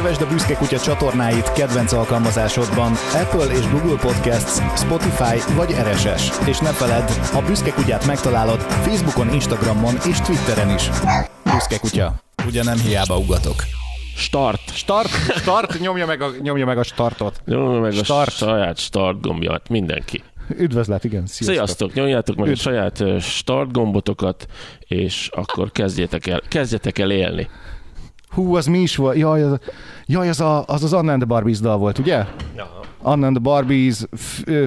Kövesd a Büszke Kutya csatornáit kedvenc alkalmazásodban, Apple és Google Podcasts, Spotify vagy RSS. És ne feledd, a Büszke Kutyát megtalálod Facebookon, Instagramon és Twitteren is. Büszke Kutya. Ugye nem hiába ugatok. Start. Start, start, nyomja meg a, nyomja meg a startot. Nyomja meg Start. a saját start gombját mindenki. Üdvözlet, igen, sziasztok. Sziasztok, nyomjátok meg a Üdv. saját ö, start gombotokat, és akkor kezdjétek el, kezdjetek el élni. Hú, az mi is volt? Jaj, az, jaj, az, a, az az Anna and the Barbies dal volt, ugye? Anna and the Barbies,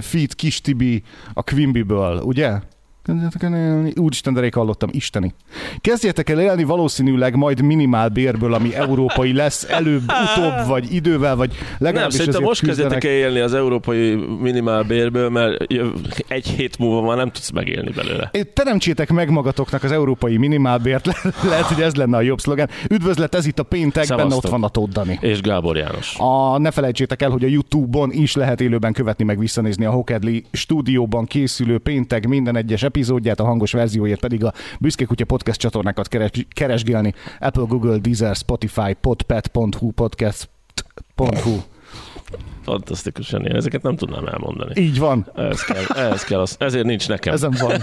Feet Kis Tibi, a Quimbyből, ugye? Kezdjetek el élni. Úristen, de rég hallottam, isteni. Kezdjetek el élni valószínűleg majd minimál bérből, ami európai lesz előbb, utóbb, vagy idővel, vagy Nem, legalábbis szerintem azért most kezdjetek küzdenek. el élni az európai minimálbérből, mert jöv- egy hét múlva már nem tudsz megélni belőle. Teremtsétek meg magatoknak az európai minimálbért, Le- lehet, hogy ez lenne a jobb szlogen. Üdvözlet, ez itt a péntek, benne ott van a Tóth Dani. És Gábor János. A, ne felejtsétek el, hogy a YouTube-on is lehet élőben követni, meg visszanézni a Hokedli stúdióban készülő péntek minden egyes epizódját, a hangos verzióért pedig a Büszke Kutya podcast csatornákat keres, keresgélni. Apple, Google, Deezer, Spotify, podpet.hu, podcast.hu. Fantasztikusan én ezeket nem tudnám elmondani. Így van, Ez kell, ez kell az, ezért nincs nekem. ezen van.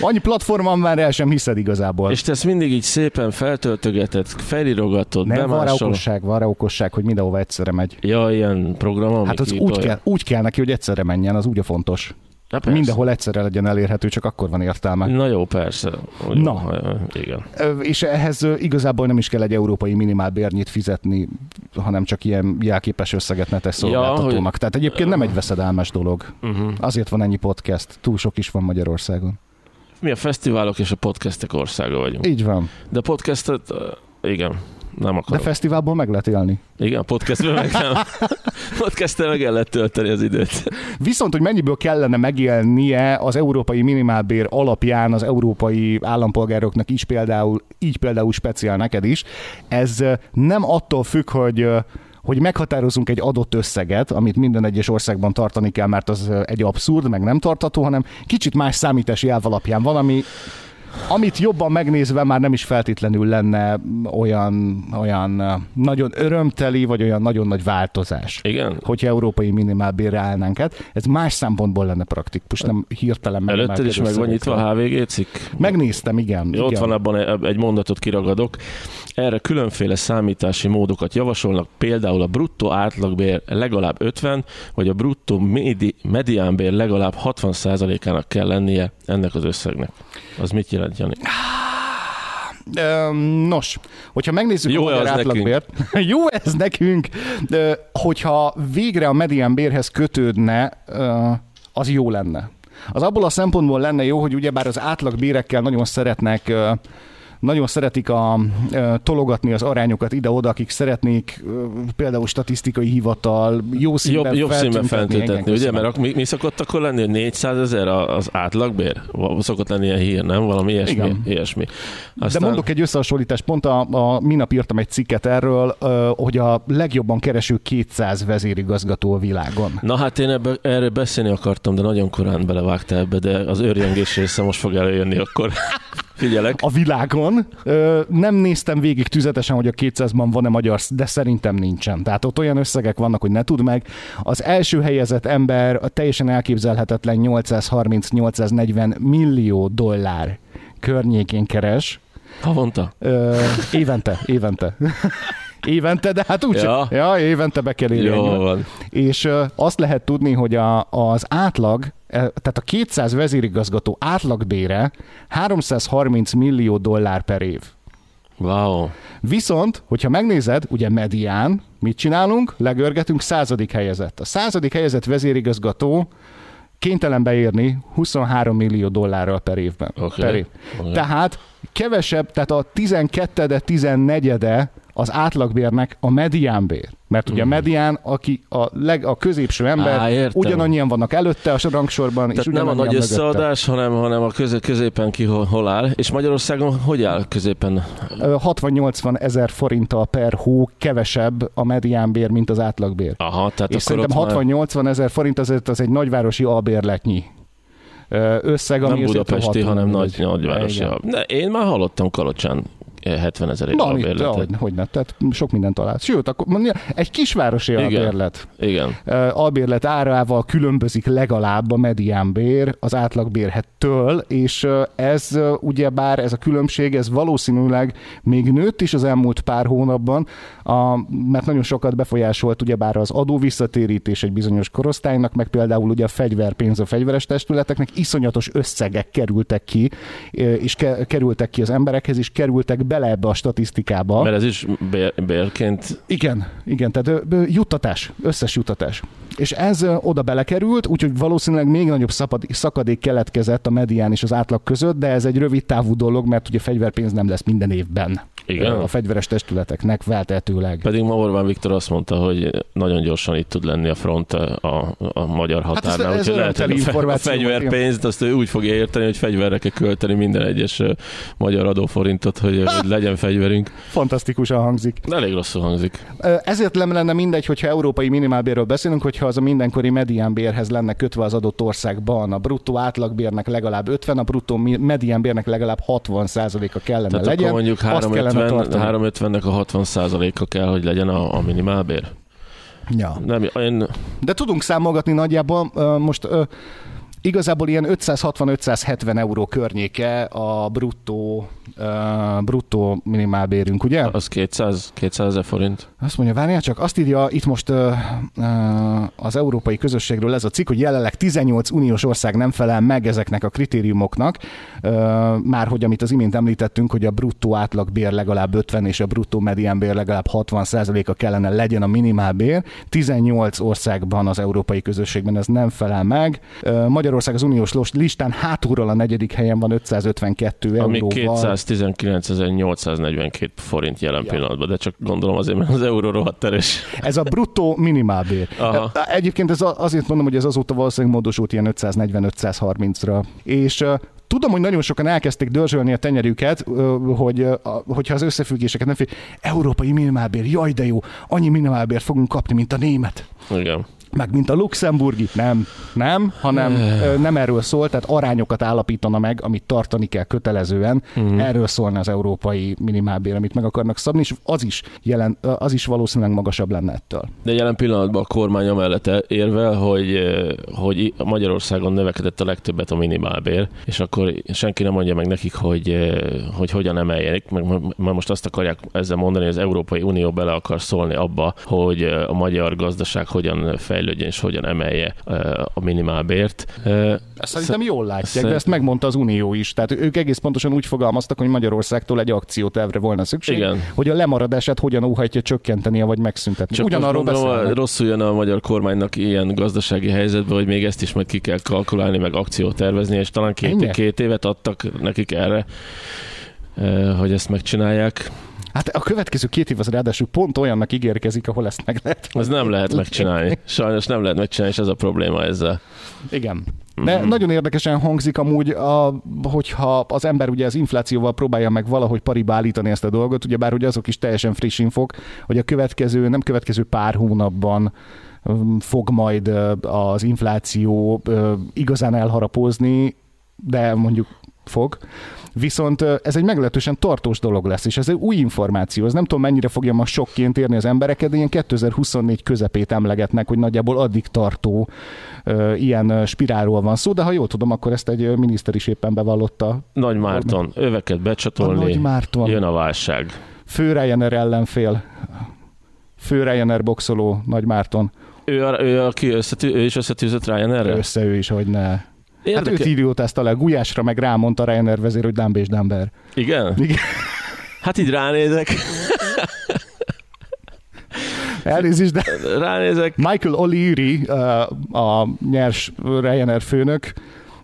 Annyi platform van már, el sem hiszed igazából. És te ezt mindig így szépen feltöltögeted, felirogatod, Nem, van rá bemásol. okosság, van rá okosság, hogy mindenhova egyszerre megy. Ja, ilyen program, ami Hát az úgy kell, úgy kell neki, hogy egyszerre menjen, az úgy a fontos. Persze. Mindenhol egyszerre legyen elérhető, csak akkor van értelme. Na jó, persze. Jó, Na. Igen. És ehhez igazából nem is kell egy európai minimálbérnyit fizetni, hanem csak ilyen jelképes összeget netes szolgáltatónak. hogy- Tehát egyébként nem egy veszedelmes dolog. Uh-huh. Azért van ennyi podcast. Túl sok is van Magyarországon. Mi a fesztiválok és a podcastek országa vagyunk. Így van. De podcastet, igen, nem De akarom. fesztiválból meg lehet élni. Igen, podcastben meg nem. Podcasttel meg el lehet tölteni az időt. Viszont, hogy mennyiből kellene megélnie az európai minimálbér alapján az európai állampolgároknak is például, így például speciál neked is, ez nem attól függ, hogy hogy meghatározunk egy adott összeget, amit minden egyes országban tartani kell, mert az egy abszurd, meg nem tartató, hanem kicsit más számítási elv alapján van, ami amit jobban megnézve már nem is feltétlenül lenne olyan, olyan nagyon örömteli, vagy olyan nagyon nagy változás Igen? hogyha európai minimálbérre állnánk át. Ez más szempontból lenne praktikus, nem hirtelen Előtted is meg van nyitva a HVG cikk? Megnéztem, igen. Jó, ott igen. van abban egy mondatot kiragadok. Erre különféle számítási módokat javasolnak, például a bruttó átlagbér legalább 50, vagy a bruttó médi, mediánbér legalább 60%-ának kell lennie ennek az összegnek. Az mit jelent, Jani? Nos, hogyha megnézzük Jó a magyar átlagbért, jó ez nekünk, Ö, hogyha végre a medián bérhez kötődne, az jó lenne. Az abból a szempontból lenne jó, hogy ugyebár az átlagbérekkel nagyon szeretnek nagyon szeretik a, tologatni az arányokat ide-oda, akik szeretnék például statisztikai hivatal, jó színben Jobb, jobb színben feltüntetni, ugye? Mert mi, mi szokott akkor lenni, hogy 400 ezer az átlagbér? Szokott lenni ilyen hír, nem? Valami ilyesmi. Igen. ilyesmi. De mondok egy összehasonlítást, pont a, a minap írtam egy cikket erről, hogy a legjobban kereső 200 vezérigazgató a világon. Na hát én ebbe, erről beszélni akartam, de nagyon korán belevágtál ebbe, de az őrjengés része most fog előjönni, akkor figyelek. A világon ö, nem néztem végig tüzetesen, hogy a 200-ban van-e magyar, de szerintem nincsen. Tehát ott olyan összegek vannak, hogy ne tud meg. Az első helyezett ember a teljesen elképzelhetetlen 830-840 millió dollár környékén keres. Havonta? Ö, évente, évente. évente, de hát úgy Ja. ja, évente be kell van. És ö, azt lehet tudni, hogy a, az átlag, tehát a 200 vezérigazgató átlagbére 330 millió dollár per év. Wow. Viszont, hogyha megnézed, ugye medián, mit csinálunk? Legörgetünk századik helyezett. A századik helyezett vezérigazgató kénytelen beérni 23 millió dollárral per évben. Oké. Per év. Oké. Tehát kevesebb, tehát a 12 14 az átlagbérnek a mediánbér. Mert ugye a medián, aki a, leg, a középső ember. Á, értem. ugyanannyian vannak előtte a rangsorban, és Tehát nem a nagy mögötte. összeadás, hanem, hanem a közé, középen ki hol, hol áll. És Magyarországon hogy áll középen? Ö, 60-80 ezer forinttal per hó kevesebb a mediánbér, mint az átlagbér. Aha, tehát És szerintem ott már 60-80 ezer forint azért az egy nagyvárosi albérletnyi összeg, ami nem budapesti, hanem nagy. nagy, nagyvárosi. Igen. De én már hallottam Kalocsán 70 ezer Na, a itt, hogy, hogy ne, tehát sok mindent talált. Sőt, akkor mondja, egy kisvárosi Igen. albérlet. Igen. Uh, albérlet árával különbözik legalább a mediánbér az átlagbérhettől, és uh, ez uh, ugyebár ez a különbség, ez valószínűleg még nőtt is az elmúlt pár hónapban, a, mert nagyon sokat befolyásolt ugyebár az adó visszatérítés egy bizonyos korosztálynak, meg például ugye a fegyverpénz a fegyveres testületeknek, iszonyatos összegek kerültek ki, és ke- kerültek ki az emberekhez, és kerültek bele ebbe a statisztikába. Mert ez is bér, bérként Igen, igen, tehát juttatás, összes juttatás. És ez oda belekerült, úgyhogy valószínűleg még nagyobb szakadék keletkezett a medián és az átlag között, de ez egy rövid távú dolog, mert ugye fegyverpénz nem lesz minden évben. Igen. A fegyveres testületeknek feltehetőleg. Pedig ma Orbán Viktor azt mondta, hogy nagyon gyorsan itt tud lenni a front a, a magyar Hát ez- határnál. ez lehet, hogy a, fegyverpénzt azt ő úgy fogja érteni, hogy fegyverre kell költeni minden egyes magyar adóforintot, hogy, hogy legyen fegyverünk. Fantasztikusan hangzik. Elég rosszul hangzik. Ezért nem lenne mindegy, hogyha európai minimálbérről beszélünk, hogyha az a mindenkori mediánbérhez lenne kötve az adott országban. A bruttó átlagbérnek legalább 50, a bruttó mediánbérnek legalább 60 a kellene Tehát legyen. akkor mondjuk Azt kellene 350, tartani. 350-nek a 60%-a kell, hogy legyen a, a minimálbér. Ja. Nem, én, De tudunk számolgatni nagyjából, most igazából ilyen 560-570 euró környéke a bruttó, ö, bruttó minimálbérünk, ugye? az 200, 200 ezer forint. Azt mondja, várjál csak, azt írja itt most ö, ö, az európai közösségről ez a cikk, hogy jelenleg 18 uniós ország nem felel meg ezeknek a kritériumoknak, ö, már hogy amit az imént említettünk, hogy a bruttó átlagbér legalább 50 és a bruttó mediánbér legalább 60% a kellene legyen a minimálbér. 18 országban az európai közösségben ez nem felel meg. Ö, Magyarország az uniós listán hátulról a negyedik helyen van 552 Ami euróval. 219.842 forint jelen Ja. pillanatban, de csak gondolom azért, mert az euró rohadt erős. Ez a bruttó minimálbér. Aha. Egyébként ez azért mondom, hogy ez azóta valószínűleg módosult ilyen 540-530-ra. És uh, Tudom, hogy nagyon sokan elkezdték dörzsölni a tenyerüket, hogy a- hogyha az összefüggéseket nem fél. Európai minimálbér, jaj de jó, annyi minimálbért fogunk kapni, mint a német. Igen. Meg mint a luxemburgi. Nem, nem, hanem ö, nem erről szól, tehát arányokat állapítana meg, amit tartani kell kötelezően. Mhm. Erről szólna az európai minimálbér, amit meg akarnak szabni, és az is, jelen, az is valószínűleg magasabb lenne ettől. De jelen pillanatban a kormány amellett érvel, hogy, hogy Magyarországon növekedett a legtöbbet a minimálbér, és akkor senki nem mondja meg nekik, hogy, hogy hogyan emeljenek, meg most azt akarják ezzel mondani, hogy az Európai Unió bele akar szólni abba, hogy a magyar gazdaság hogyan fejlődjön és hogyan emelje a minimálbért. Ezt szerintem jól látják, szerint- de ezt megmondta az Unió is. Tehát ők egész pontosan úgy fogalmaztak, hogy Magyarországtól egy akciótervre volna szükség, Igen. hogy a lemaradását hogyan óhajtja csökkentenie vagy megszüntetni. Csak Ugyanarról gondolom, rosszul jön a magyar kormánynak ilyen gazdasági helyzetbe, hogy még ezt is majd ki kell kalkulálni, meg akciót tervezni, és talán két, Ennyi? két évet adtak nekik erre, hogy ezt megcsinálják. Hát a következő két év az ráadásul pont olyannak ígérkezik, ahol ezt meg lehet. Ez nem lehet megcsinálni. Sajnos nem lehet megcsinálni, és ez a probléma ezzel. Igen. De Mhm. nagyon érdekesen hangzik amúgy, a, hogyha az ember ugye az inflációval próbálja meg valahogy pariba állítani ezt a dolgot, ugye bár ugye azok is teljesen friss infok, hogy a következő, nem következő pár hónapban öm, fog majd az infláció igazán elharapozni, de mondjuk fog. Viszont ez egy meglehetősen tartós dolog lesz, és ez egy új információ. Ez nem tudom, mennyire fogja ma sokként érni az embereket, de ilyen 2024 közepét emlegetnek, hogy nagyjából addig tartó ö, ilyen spirálról van szó, de ha jól tudom, akkor ezt egy miniszter is éppen bevallotta. Nagy Márton, öveket A becsatolni, Nagy Márton, jön a válság. fő Ryanair ellenfél, fő Ryanair boxoló Nagy Márton, Ő, a, ő, aki összetű, ő is összetűzött Ryanair-re? össze ő is, hogy ne. Hát Érdeke- őt idiótázta le, Gulyásra meg rámondta a Ryanair vezér, hogy Dumb és Dumber. Igen? Igen. Hát így ránézek, Elnézést, de ránézek, Michael O'Leary, a nyers Ryanair főnök,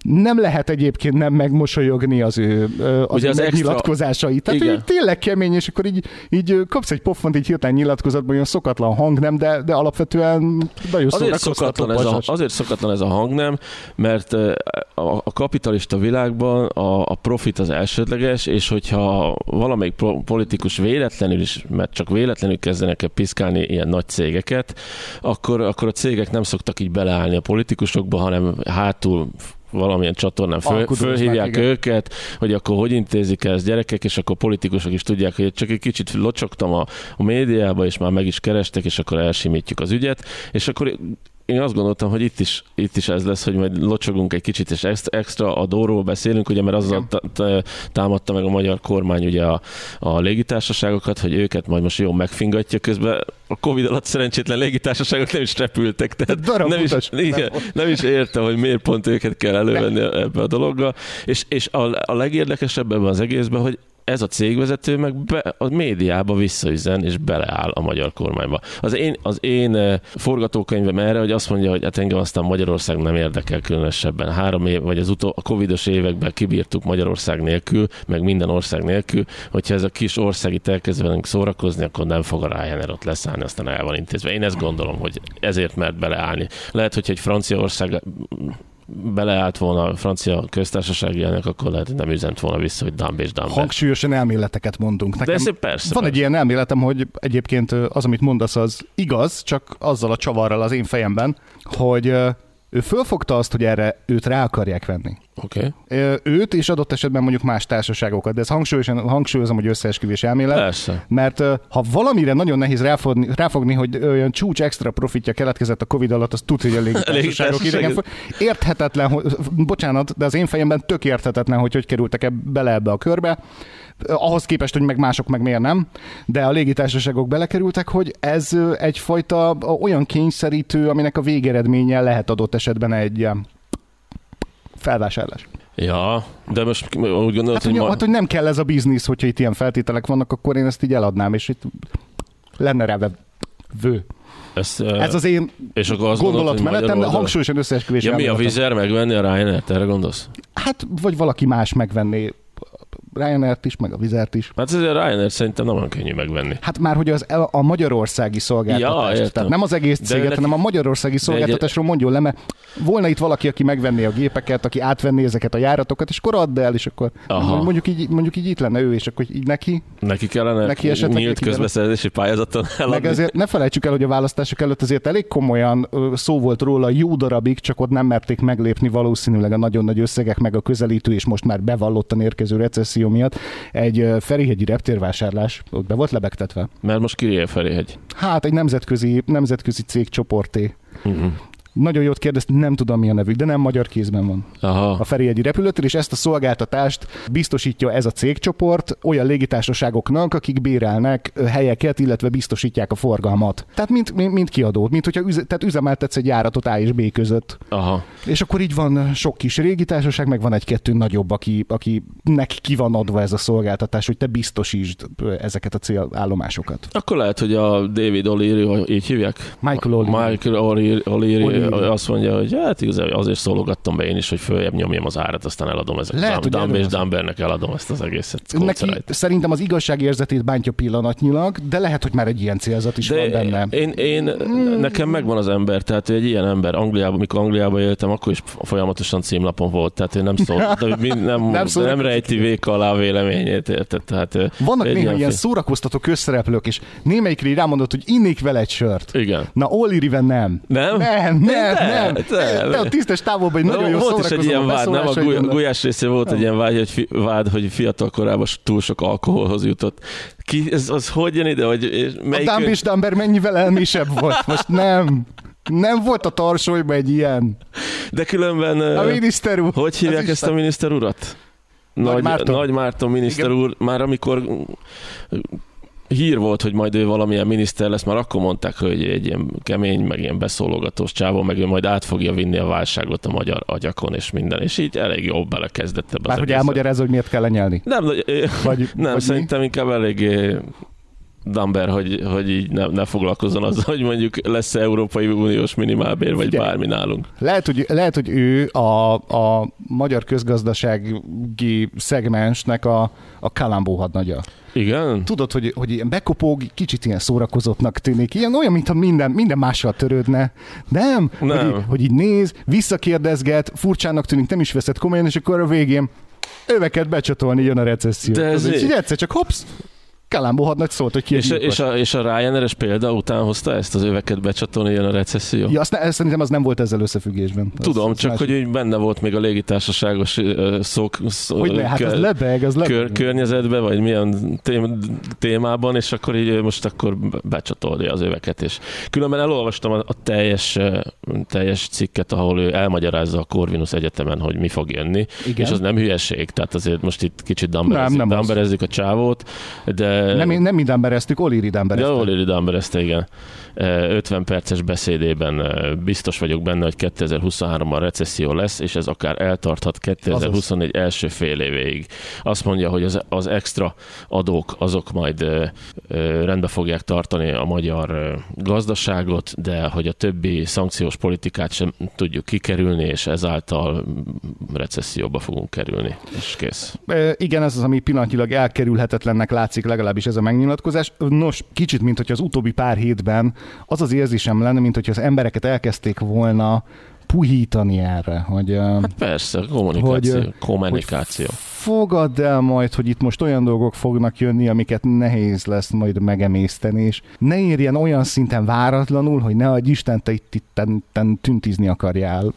nem lehet egyébként nem megmosolyogni az ő, az, Ugye ő az extra- megnyilatkozásait. Tehát Igen. ő tényleg kemény, és akkor így, így kapsz egy pofont így hirtelen nyilatkozatban, olyan szokatlan hang, nem, de, de alapvetően nagyon Azért szokatlan, ez a, azért szokatlan ez a hangnem, mert eh, a, a kapitalista világban a, a profit az elsődleges, és hogyha valamelyik pro- politikus véletlenül is, mert csak véletlenül kezdenek el piszkálni ilyen nagy cégeket, akkor, akkor a cégek nem szoktak így beleállni a politikusokba, hanem hátul valamilyen csatornán föl, Alkudoznak, fölhívják igen. őket, hogy akkor hogy intézik ezt gyerekek, és akkor politikusok is tudják, hogy csak egy kicsit locsogtam a, a médiába, és már meg is kerestek, és akkor elsimítjuk az ügyet, és akkor én azt gondoltam, hogy itt is, itt is ez lesz, hogy majd locsogunk egy kicsit, és extra, adóról beszélünk, ugye, mert azzal támadta meg a magyar kormány ugye a, a légitársaságokat, hogy őket majd most jól megfingatja, közben. A Covid alatt szerencsétlen légitársaságok nem is repültek, tehát nem is, igen, nem. is érte, hogy miért pont őket kell elővenni ebbe a dologba, és, és a, a legérdekesebb ebben az egészben, hogy ez a cégvezető meg be, a médiába visszaüzen, és beleáll a magyar kormányba. Az én, az én eh, forgatókönyvem erre, hogy azt mondja, hogy hát engem aztán Magyarország nem érdekel különösebben. Három év, vagy az utó, a covidos években kibírtuk Magyarország nélkül, meg minden ország nélkül, hogyha ez a kis ország itt elkezd velünk szórakozni, akkor nem fog a Ryanair ott leszállni, aztán el van intézve. Én ezt gondolom, hogy ezért mert beleállni. Lehet, hogy egy Franciaország beleállt volna a francia köztársasági elnök, akkor lehet, hogy nem üzent volna vissza, hogy Dumb és Dumber. Hangsúlyosan elméleteket mondunk. De ez persze. Van egy persze. ilyen elméletem, hogy egyébként az, amit mondasz, az igaz, csak azzal a csavarral az én fejemben, hogy ő fölfogta azt, hogy erre őt rá akarják venni. Okay. Őt és adott esetben mondjuk más társaságokat, de ez hangsúlyosan, hangsúlyozom, hogy összeesküvés elmélet. Persze. Mert ha valamire nagyon nehéz ráfogni, ráfogni, hogy olyan csúcs extra profitja keletkezett a Covid alatt, az tudja, hogy a légitársaságok Légitársaság. idegen. Érthetetlen, hogy, bocsánat, de az én fejemben tök érthetetlen, hogy hogy kerültek eb- bele ebbe a körbe. Ahhoz képest, hogy meg mások meg miért nem, de a légitársaságok belekerültek, hogy ez egyfajta olyan kényszerítő, aminek a végeredménye lehet adott esetben egy felvásárlás. Ja, de most úgy gondolod, Hát hogy, ma... hát, hogy nem kell ez a biznisz, hogyha itt ilyen feltételek vannak, akkor én ezt így eladnám, és itt lenne rá vő. ezt, Ez az én és akkor azt gondolod, gondolatmenetem, oldalon- hangsúlyosan összeesküvés Ja, mi a vizer megvenni a Ryanair-t, erre gondolsz? Hát, vagy valaki más megvenné Ryanair-t is, meg a Vizert is. Hát ez a Ryanair szerintem nem olyan könnyű megvenni. Hát már, hogy az a magyarországi szolgáltatást, Ja, tehát nem az egész céget, neki- hanem a magyarországi szolgáltatásról mondjon le, mert volna itt valaki, aki megvenné a gépeket, aki átvenné ezeket a járatokat, és akkor add el, és akkor Aha. mondjuk így, mondjuk így itt lenne ő, és akkor így neki. Neki kellene Neki esetleg nyílt közbeszerzési pályázaton Meg eladni. ezért ne felejtsük el, hogy a választások előtt azért elég komolyan szó volt róla jó darabig, csak ott nem merték meglépni valószínűleg a nagyon nagy összegek, meg a közelítő és most már bevallottan érkező recesszió miatt. Egy Ferihegyi reptérvásárlás ott be volt lebegtetve. Mert most kirje Ferihegy. Hát egy nemzetközi, nemzetközi cég csoporté. Uh-huh. Nagyon jót kérdezt, nem tudom mi a nevük, de nem magyar kézben van. Aha. A Ferihegyi repülőtér, és ezt a szolgáltatást biztosítja ez a cégcsoport olyan légitársaságoknak, akik bérelnek helyeket, illetve biztosítják a forgalmat. Tehát mint, mint, mint kiadó, mint hogyha üze, tehát üzemeltetsz egy járatot A és B között. Aha. És akkor így van sok kis régitársaság, meg van egy-kettő nagyobb, aki, akinek ki van adva ez a szolgáltatás, hogy te biztosítsd ezeket a célállomásokat. Akkor lehet, hogy a David O'Leary, így hívják? Michael O'Leary. Michael O'Leary O'Leary. Azt mondja, hogy hát igazából azért szólogattam be én is, hogy följebb nyomjam az árat, aztán eladom ezeket. Lehet, Dumb erről és szó. Dumbernek eladom ezt az egészet. Neki szerintem az igazságérzetét bántja pillanatnyilag, de lehet, hogy már egy ilyen célzat is van benne. én, én, nekem megvan az ember, tehát egy ilyen ember Angliában, mikor Angliában éltem, akkor is folyamatosan címlapon volt, tehát ő nem szól, de mind, nem, Nem nem, szól- nem rejti véka alá a véleményét, érted? Tehát, Vannak néha ilyen film. szórakoztató közszereplők, és némelyikre rámondott, hogy innék vele egy sört. Igen. Na, Oliriven nem. Nem? Nem, nem, De, nem. de. De a tisztes távolban egy nagyon jó volt is egy ilyen vád, nem a guly- gulyás részé volt egy ilyen vád, hogy, fi, vád, hogy fiatal korában túl sok alkoholhoz jutott. Ki, ez, az hogy jön ide, hogy A melyik Dumb és Dumber mennyivel elmésebb volt? Most nem. Nem volt a tarsolyban egy ilyen. De különben, A miniszter úr. hogy hívják Ez ezt a miniszter urat? Nagy Márton. Nagy Márton miniszter Igen. úr, már amikor hír volt, hogy majd ő valamilyen miniszter lesz, már akkor mondták, hogy egy ilyen kemény, meg ilyen beszólogatós csávó, meg ő majd át fogja vinni a válságot a magyar agyakon és minden, és így elég jól belekezdett ebbe Már hogy elmagyarázza, hogy miért kell lenyelni. Nem, ö, Vagy, nem vagy szerintem inkább eléggé Dumber, hogy, hogy így ne, ne foglalkozzon azzal, hogy mondjuk lesz Európai Uniós minimálbér, vagy Figyelj. bármi nálunk. Lehet, hogy, lehet, hogy ő a, a magyar közgazdasági szegmensnek a, a Kalambó hadnagya. Igen? Tudod, hogy, hogy ilyen bekopog, kicsit ilyen szórakozottnak tűnik, ilyen olyan, mintha minden, minden mással törődne. Nem, Nem. Hogy, így, hogy így néz, visszakérdezget, furcsának tűnik, nem is veszed komolyan, és akkor a végén öveket becsatolni jön a recesszió. De ez így- így egyszer csak hopsz, Kalambó hadnagy szólt, hogy ki és, és, a, és a Ryanair-es példa után hozta ezt az öveket becsatolni, jön a recesszió? Ja, azt ne, ezt szerintem az nem volt ezzel összefüggésben. Tudom, az, csak az hogy benne volt még a légitársaságos szók, szó, hogy ne, hát az lebeg, az lebeg. Kör, környezetben, vagy milyen témában, és akkor így most akkor becsatolja az öveket. És különben elolvastam a, a teljes, teljes cikket, ahol ő elmagyarázza a Corvinus Egyetemen, hogy mi fog jönni, Igen. és az nem hülyeség, tehát azért most itt kicsit damberezzük, nem, nem damberezzük a csávót, de... Nem, nem mi dambereztük, Oliri damberezte. Ja, Oliri damberezte, igen. 50 perces beszédében biztos vagyok benne, hogy 2023-ban recesszió lesz, és ez akár eltarthat 2024 Azaz. első fél évéig. Azt mondja, hogy az, az extra adók azok majd rendbe fogják tartani a magyar gazdaságot, de hogy a többi szankciós politikát sem tudjuk kikerülni, és ezáltal recesszióba fogunk kerülni, és kész. Igen, ez az, ami pillanatilag elkerülhetetlennek látszik, legalábbis ez a megnyilatkozás. Nos, kicsit, mint hogy az utóbbi pár hétben az az érzésem lenne, mint hogy az embereket elkezdték volna puhítani erre, hogy... Hát persze, kommunikáció. Hogy, kommunikáció. Hogy fogadd el majd, hogy itt most olyan dolgok fognak jönni, amiket nehéz lesz majd megemészteni, és ne érjen olyan szinten váratlanul, hogy ne adj Isten, te itt, itt tüntizni akarjál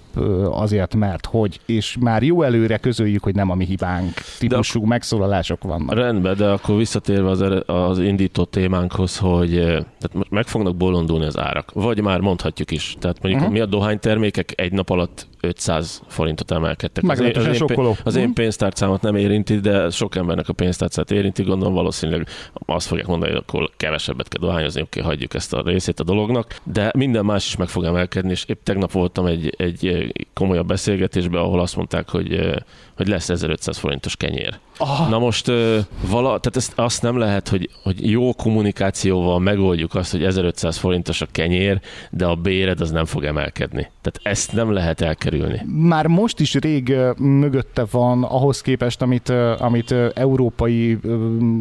azért, mert hogy, és már jó előre közöljük, hogy nem a mi hibánk típusú de megszólalások vannak. Rendben, de akkor visszatérve az, az indító témánkhoz, hogy tehát meg fognak bolondulni az árak, vagy már mondhatjuk is. Tehát mondjuk uh-huh. mi a dohánytermékek egy nap alatt 500 forintot emelkedtek. Az én, az, én, az én pénztárcámat nem érinti, de sok embernek a pénztárcát érinti, gondolom valószínűleg azt fogják mondani, hogy akkor kevesebbet kell dohányozni, oké, hagyjuk ezt a részét a dolognak, de minden más is meg fog emelkedni, és épp tegnap voltam egy, egy komolyabb beszélgetésben, ahol azt mondták, hogy, hogy lesz 1500 forintos kenyér. Oh. Na most vala, tehát ezt azt nem lehet, hogy, hogy jó kommunikációval megoldjuk azt, hogy 1500 forintos a kenyér, de a béred az nem fog emelkedni. Tehát ezt nem lehet elkerülni. Már most is rég mögötte van ahhoz képest, amit, amit európai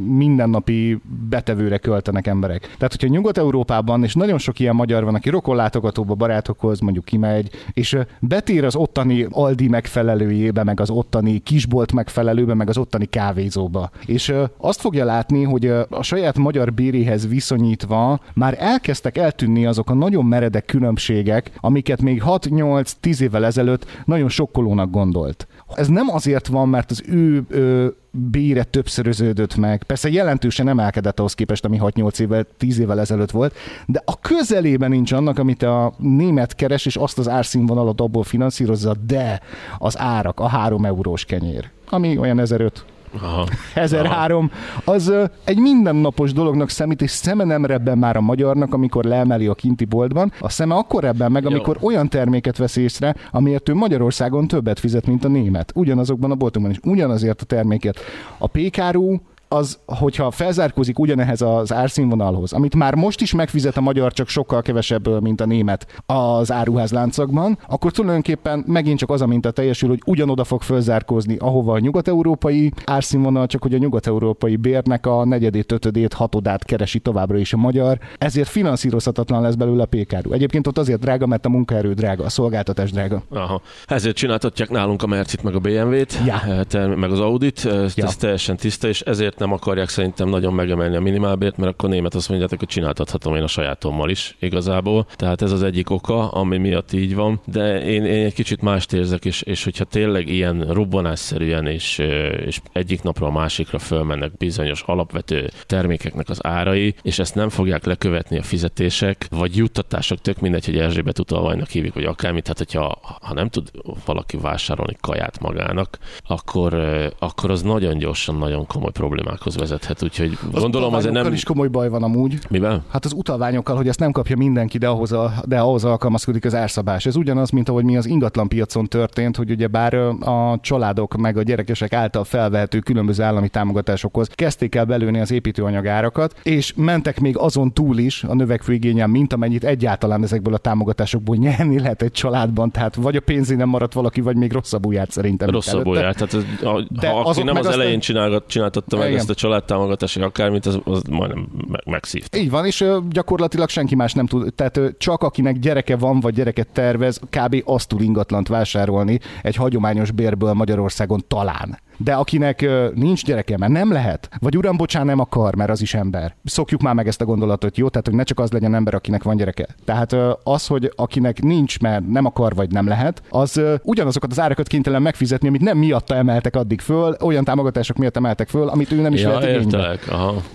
mindennapi betevőre költenek emberek. Tehát, hogyha Nyugat-Európában, és nagyon sok ilyen magyar van, aki rokonlátogatóba barátokhoz mondjuk kimegy, és betér az ottani Aldi megfelelőjébe, meg az ottani kisbolt megfelelőbe, meg az ottani ottani kávézóba. És azt fogja látni, hogy a saját magyar béréhez viszonyítva már elkezdtek eltűnni azok a nagyon meredek különbségek, amiket még 6-8-10 évvel ezelőtt nagyon sokkolónak gondolt. Ez nem azért van, mert az ő ö, bére többszöröződött meg. Persze jelentősen emelkedett ahhoz képest, ami 6-8 évvel, 10 évvel ezelőtt volt, de a közelében nincs annak, amit a német keres, és azt az árszínvonalat abból finanszírozza, de az árak, a 3 eurós kenyér, ami olyan 1005 Aha. 1003, az egy mindennapos dolognak szemít, és szeme nem rebben már a magyarnak, amikor leemeli a kinti boltban. A szeme akkor rebben meg, amikor Jó. olyan terméket vesz észre, amiért ő Magyarországon többet fizet, mint a német. Ugyanazokban a boltokban is, ugyanazért a terméket. A pékárú az, hogyha felzárkózik ugyanehhez az árszínvonalhoz, amit már most is megfizet a magyar, csak sokkal kevesebb, mint a német az áruházláncokban, akkor tulajdonképpen megint csak az a minta teljesül, hogy ugyanoda fog felzárkózni, ahova a nyugat-európai árszínvonal, csak hogy a nyugat-európai bérnek a negyedét, ötödét, hatodát keresi továbbra is a magyar, ezért finanszírozhatatlan lesz belőle a pékáru. Egyébként ott azért drága, mert a munkaerő drága, a szolgáltatás drága. Aha. Ezért csináltatják nálunk a Mercit, meg a BMW-t, ja. meg az Audit, ez, ja. teljesen tiszta, és ezért nem akarják szerintem nagyon megemelni a minimálbért, mert akkor német azt mondjátok, hogy csináltathatom én a sajátommal is igazából. Tehát ez az egyik oka, ami miatt így van. De én, én egy kicsit mást érzek, és, és hogyha tényleg ilyen robbanásszerűen és, és egyik napra a másikra fölmennek bizonyos alapvető termékeknek az árai, és ezt nem fogják lekövetni a fizetések, vagy juttatások, tök mindegy, hogy Erzsébet utalványnak hívjuk, vagy akármit, hát hogyha ha nem tud valaki vásárolni kaját magának, akkor, akkor az nagyon gyorsan, nagyon komoly problémák problémákhoz vezethet, úgyhogy az gondolom azért nem... is komoly baj van amúgy. Mivel? Hát az utalványokkal, hogy ezt nem kapja mindenki, de ahhoz, a, de ahhoz alkalmazkodik az árszabás. Ez ugyanaz, mint ahogy mi az ingatlan piacon történt, hogy ugye bár a családok meg a gyerekesek által felvehető különböző állami támogatásokhoz kezdték el belőni az építőanyagárakat, és mentek még azon túl is a növekvő igényen, mint amennyit egyáltalán ezekből a támogatásokból nyerni lehet egy családban. Tehát vagy a pénzén nem maradt valaki, vagy még rosszabbul járt szerintem. Rosszabbul járt. Tehát ez, a, de ha aki nem az elején aztán... csináltatta meg ezt a családtámogatási akármit, az, az majdnem megszívta. Így van, és gyakorlatilag senki más nem tud, tehát csak akinek gyereke van, vagy gyereket tervez, kb. azt tud ingatlant vásárolni egy hagyományos bérből Magyarországon talán. De akinek nincs gyereke, mert nem lehet, vagy uram, bocsán, nem akar, mert az is ember. Szokjuk már meg ezt a gondolatot, jó? Tehát, hogy ne csak az legyen ember, akinek van gyereke. Tehát az, hogy akinek nincs, mert nem akar, vagy nem lehet, az ugyanazokat az árakat kénytelen megfizetni, amit nem miatta emeltek addig föl, olyan támogatások miatt emeltek föl, amit ő nem is ja, vett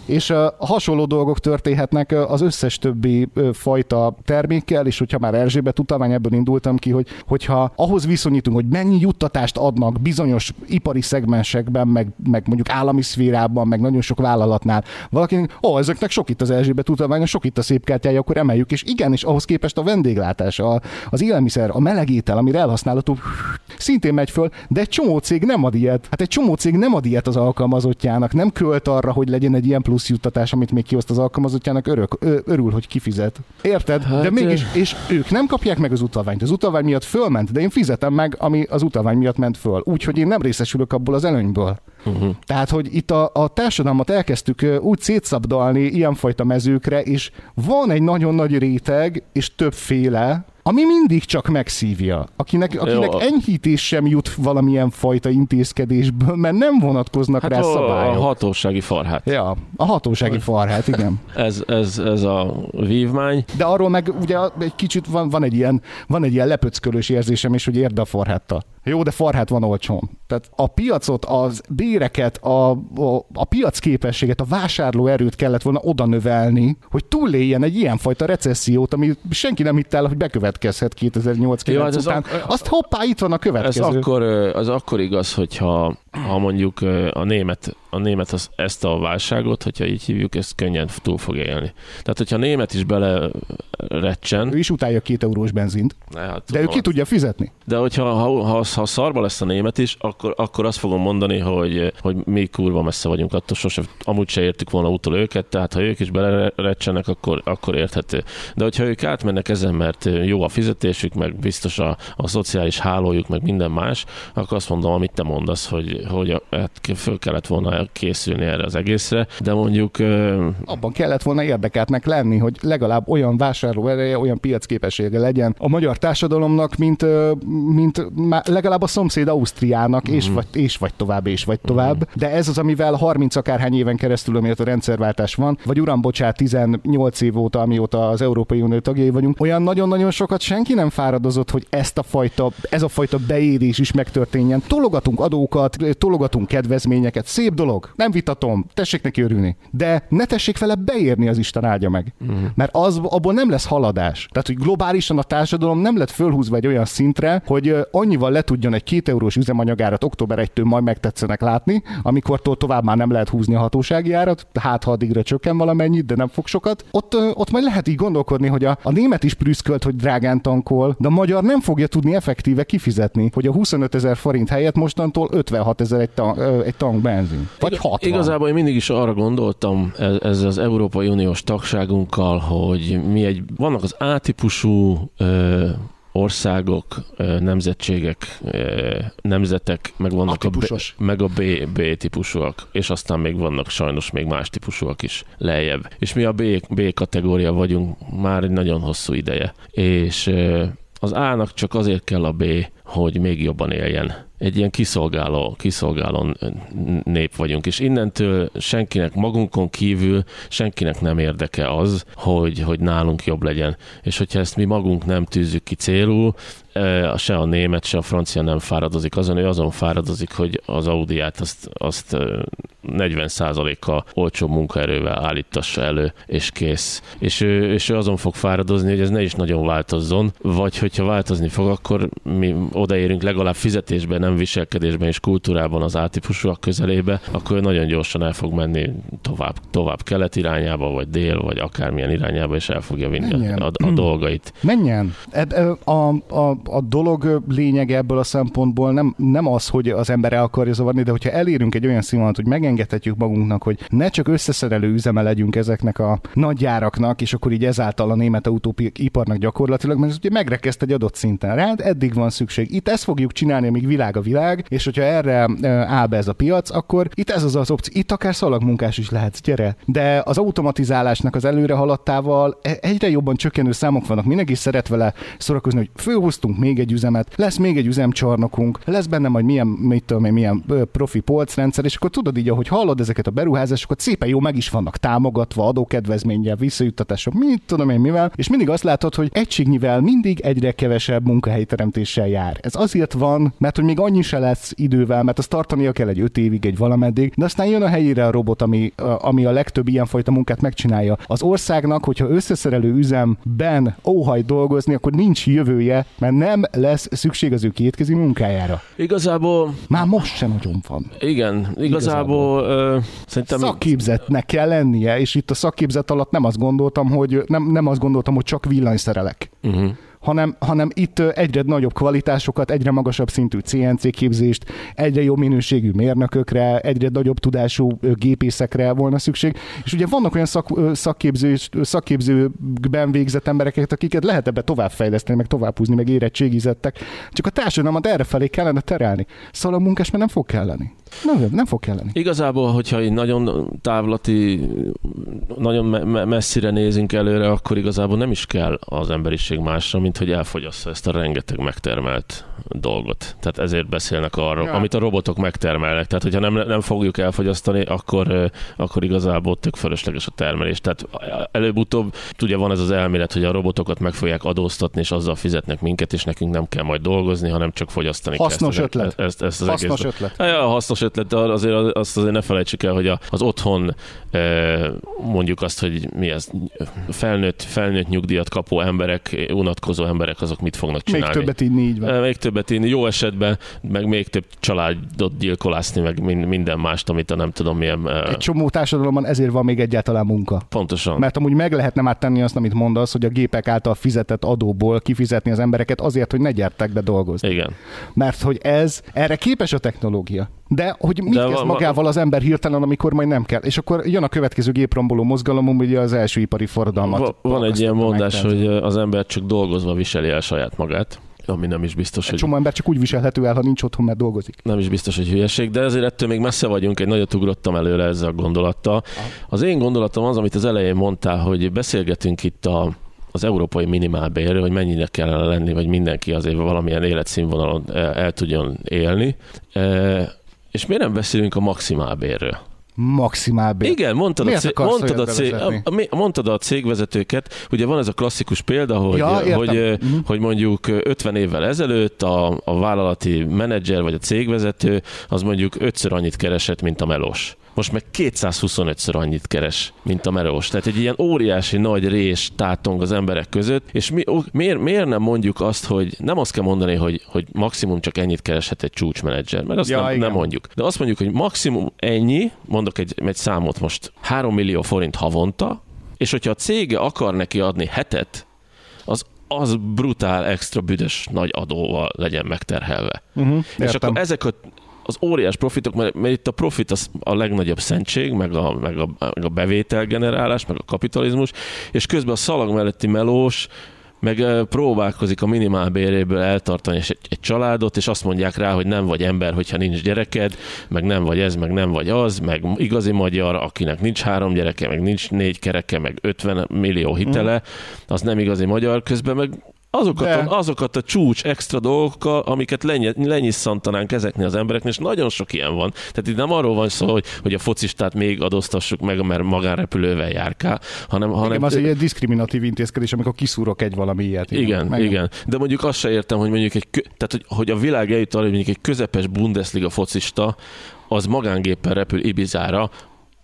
És uh, hasonló dolgok történhetnek az összes többi fajta termékkel, és hogyha már Erzsébet utalvány, ebből indultam ki, hogy hogyha ahhoz viszonyítunk, hogy mennyi juttatást adnak bizonyos ipari szegmensekben, meg, meg mondjuk állami szférában, meg nagyon sok vállalatnál, valakinek, ó, oh, ezeknek sok itt az Erzsébet utalványa, sok itt a szép kártyája, akkor emeljük, és igen, és ahhoz képest a vendéglátás, a, az élelmiszer, a melegétel, amire elhasználható, szintén megy föl, de egy csomó cég nem ad ilyet. Hát egy csomó cég nem ad ilyet az alkalmazottjának, nem költ arra, hogy legyen egy ilyen plusz juttatás, amit még kioszt az alkalmazottjának, örök, ö, örül, hogy kifizet. Érted? Hát, de mégis, és ők nem kapják meg az utalványt. Az utalvány miatt fölment, de én fizetem meg, ami az utalvány miatt ment föl. Úgyhogy én nem részesülök abból az előnyből. Uh-huh. Tehát, hogy itt a, a társadalmat elkezdtük úgy szétszabdalni ilyenfajta mezőkre, és van egy nagyon nagy réteg, és többféle, ami mindig csak megszívja. Akinek, akinek Jó. enyhítés sem jut valamilyen fajta intézkedésből, mert nem vonatkoznak hát rá a, szabályok. A hatósági farhát. Ja, a hatósági farhát, igen. ez, ez, ez a vívmány. De arról meg ugye egy kicsit van, van egy ilyen, van egy ilyen lepöckölős érzésem is, hogy érde a farháttal. Jó, de farhát van olcsón. Tehát a piacot, az béreket, a, a, a piac képességet, a vásárló erőt kellett volna oda növelni, hogy túléljen egy ilyenfajta recessziót, ami senki nem hitt el, hogy bekövetkezhet 2008 Jó, hát után. Ak- Azt hoppá, itt van a következő. Ez akkor, az akkor igaz, hogyha ha mondjuk a német, a német az, ezt a válságot, hogyha így hívjuk, ezt könnyen túl fog élni. Tehát, hogyha a német is bele recsen. Ő is utálja két eurós benzint. Ne, hát, de ő ki tudja fizetni. De hogyha ha, ha, ha szarba lesz a német is, akkor, akkor azt fogom mondani, hogy, hogy mi kurva messze vagyunk attól, sose amúgy se értük volna utol őket, tehát ha ők is belerecsenek, akkor, akkor érthető. De hogyha ők átmennek ezen, mert jó a fizetésük, meg biztos a, a szociális hálójuk, meg minden más, akkor azt mondom, amit te mondasz, hogy, hogy hát föl kellett volna készülni erre az egészre, de mondjuk... Abban kellett volna érdekeltnek lenni, hogy legalább olyan vásárló ereje, olyan piacképessége legyen a magyar társadalomnak, mint, mint legalább a szomszéd Ausztriának, mm. és, mhm. vagy, és vagy tovább, és vagy tovább. Mm. De ez az, amivel 30 akárhány éven keresztül, amióta a rendszerváltás van, vagy uram, bocsát, 18 év óta, amióta az Európai Unió tagjai vagyunk, olyan nagyon-nagyon sokat senki nem fáradozott, hogy ezt a fajta, ez a fajta beérés is megtörténjen. Tologatunk adókat, tologatunk kedvezményeket, szép dolog, nem vitatom, tessék neki örülni. De ne tessék vele beérni az Isten áldja meg. Mm. Mert az, abból nem lesz haladás. Tehát, hogy globálisan a társadalom nem lett fölhúzva egy olyan szintre, hogy annyival le tudjon egy két eurós üzemanyagárat október 1-től majd megtetszenek látni, amikor tovább már nem lehet húzni a hatósági árat, hát ha addigra csökken valamennyit, de nem fog sokat. Ott, ott majd lehet így gondolkodni, hogy a, a német is prüszkölt, hogy drágán tankol, de a magyar nem fogja tudni effektíve kifizetni, hogy a 25 ezer forint helyett mostantól 56 ezer egy, tank, egy tank benzin. Vagy 60. Igazából én mindig is arra gondoltam ez, ez az Európai Uniós tagságunkkal, hogy mi egy, vannak az A-típusú országok, nemzetségek, nemzetek, meg vannak a, B, meg a B, B típusúak, és aztán még vannak sajnos még más típusúak is lejjebb. És mi a B, B kategória vagyunk már egy nagyon hosszú ideje. És az A-nak csak azért kell a B, hogy még jobban éljen egy ilyen kiszolgáló, kiszolgáló nép vagyunk, és innentől senkinek magunkon kívül senkinek nem érdeke az, hogy, hogy nálunk jobb legyen. És hogyha ezt mi magunk nem tűzzük ki célul, se a német, se a francia nem fáradozik azon, ő azon fáradozik, hogy az Audiát azt, azt 40%-kal olcsó munkaerővel állítassa elő, és kész. És ő, és ő azon fog fáradozni, hogy ez ne is nagyon változzon, vagy hogyha változni fog, akkor mi odaérünk legalább fizetésben, nem viselkedésben és kultúrában az átípusúak közelébe, akkor nagyon gyorsan el fog menni tovább, tovább kelet irányába, vagy dél, vagy akármilyen irányába, és el fogja vinni a, a, a dolgait. Menjen! A, a, a, a dolog lényege ebből a szempontból nem, nem az, hogy az ember el akarja zavarni, de hogyha elérünk egy olyan színvonalat, hogy megengedhetjük magunknak, hogy ne csak összeszerelő üzeme legyünk ezeknek a nagy gyáraknak, és akkor így ezáltal a német autóiparnak gyakorlatilag, mert ez ugye megrekezt egy adott szinten. Rád eddig van szükség minőség. Itt ezt fogjuk csinálni, amíg világ a világ, és hogyha erre áll be ez a piac, akkor itt ez az az opció. Itt akár szalagmunkás is lehet, gyere. De az automatizálásnak az előre haladtával e- egyre jobban csökkenő számok vannak. Mindenki szeret vele szórakozni, hogy főhoztunk még egy üzemet, lesz még egy üzemcsarnokunk, lesz benne majd milyen, mit tudom én, milyen profi polcrendszer, és akkor tudod így, hogy hallod ezeket a beruházásokat, szépen jó meg is vannak támogatva, adókedvezménnyel, visszajuttatások, mit tudom én mivel, és mindig azt látod, hogy egységnyivel mindig egyre kevesebb munkahelyteremtéssel jár. Ez azért van, mert hogy még annyi se lesz idővel, mert az tartania kell egy öt évig, egy valameddig, de aztán jön a helyére a robot, ami, ami a legtöbb ilyenfajta munkát megcsinálja. Az országnak, hogyha összeszerelő üzemben óhaj dolgozni, akkor nincs jövője, mert nem lesz szükség az ő kétkezi munkájára. Igazából... Már most sem nagyon van. Igen, igazából, igazából ö, szerintem... Szakképzetnek kell lennie, és itt a szakképzet alatt nem azt gondoltam, hogy nem, nem azt gondoltam, hogy csak villanyszerelek. Uh-huh hanem, hanem itt egyre nagyobb kvalitásokat, egyre magasabb szintű CNC képzést, egyre jobb minőségű mérnökökre, egyre nagyobb tudású gépészekre volna szükség. És ugye vannak olyan szak, szakképző, szakképzőben végzett embereket, akiket lehet ebbe továbbfejleszteni, meg továbbhúzni, meg érettségizettek. Csak a társadalmat erre felé kellene terelni. Szóval a munkás már nem fog kelleni. Nem, nem fog kelleni. Igazából, hogyha így nagyon távlati, nagyon me- messzire nézünk előre, akkor igazából nem is kell az emberiség másra, mint hogy elfogyassza ezt a rengeteg megtermelt dolgot. Tehát ezért beszélnek arról, ja. amit a robotok megtermelnek. Tehát, hogyha nem, nem fogjuk elfogyasztani, akkor, akkor igazából tök fölösleges a termelés. Tehát előbb-utóbb, ugye van ez az elmélet, hogy a robotokat meg fogják adóztatni, és azzal fizetnek minket, és nekünk nem kell majd dolgozni, hanem csak fogyasztani hasznos kell. Ötlet. Ezt, ezt, ezt az hasznos egész. ötlet. Ja, hasznos ötlet, de azért, azt azért ne felejtsük el, hogy az otthon mondjuk azt, hogy mi ez, felnőtt, felnőtt nyugdíjat kapó emberek, unatkozó emberek, azok mit fognak csinálni. Még többet inni, így van. Még többet inni, jó esetben, meg még több családot gyilkolászni, meg minden mást, amit a nem tudom milyen... Egy csomó társadalomban ezért van még egyáltalán munka. Pontosan. Mert amúgy meg lehetne már tenni azt, amit mondasz, hogy a gépek által fizetett adóból kifizetni az embereket azért, hogy ne gyertek be dolgozni. Igen. Mert hogy ez, erre képes a technológia. De hogy mit De kezd magával az ember hirtelen, amikor majd nem kell. És akkor jön a következő gépromboló mozgalom, ugye az első ipari forradalmat. Va- van egy ilyen mondás, hogy az ember csak dolgozva viseli el saját magát ami nem is biztos, egy hogy... Csomó ember csak úgy viselhető el, ha nincs otthon, mert dolgozik. Nem is biztos, hogy hülyeség, de ezért ettől még messze vagyunk, egy nagyot ugrottam előre ezzel a gondolattal. Az én gondolatom az, amit az elején mondtál, hogy beszélgetünk itt a, az európai minimálbérről, hogy mennyire kellene lenni, vagy mindenki azért valamilyen életszínvonalon el, el tudjon élni. És miért nem beszélünk a maximálbérről? maximálbér. Igen, mondtad a, cég, mondtad, a cég, a, mondtad a cégvezetőket, ugye van ez a klasszikus példa, hogy, ja, hogy, uh-huh. hogy mondjuk 50 évvel ezelőtt a, a vállalati menedzser vagy a cégvezető az mondjuk ötször annyit keresett, mint a melós most meg 225-ször annyit keres, mint a merós. Tehát egy ilyen óriási nagy rés tátong az emberek között, és mi, miért, miért nem mondjuk azt, hogy nem azt kell mondani, hogy, hogy maximum csak ennyit kereshet egy csúcsmenedzser, mert azt ja, nem, nem mondjuk. De azt mondjuk, hogy maximum ennyi, mondok egy, egy számot most, 3 millió forint havonta, és hogyha a cége akar neki adni hetet, az az brutál extra büdös nagy adóval legyen megterhelve. Uh-huh, és akkor ezek a az óriás profitok, mert, mert itt a profit az a legnagyobb szentség, meg a, meg a, meg a bevételgenerálás, meg a kapitalizmus, és közben a szalag melletti melós, meg próbálkozik a minimálbéréből eltartani egy, egy családot, és azt mondják rá, hogy nem vagy ember, hogyha nincs gyereked, meg nem vagy ez, meg nem vagy az, meg igazi magyar, akinek nincs három gyereke, meg nincs négy kereke, meg 50 millió hitele, mm. az nem igazi magyar, közben meg azokat, a, azokat a csúcs extra dolgokkal, amiket lenyisszantanánk ezeknél az embereknél, és nagyon sok ilyen van. Tehát itt nem arról van szó, hogy, hogy a focistát még adóztassuk meg, mert magánrepülővel járkál, hanem... hanem igen, az egy diszkriminatív intézkedés, amikor kiszúrok egy valami ilyet. Igen, meg igen. De mondjuk azt se értem, hogy mondjuk egy, tehát, hogy, hogy a világ eljut arra, hogy mondjuk egy közepes Bundesliga focista, az magángéppel repül Ibizára,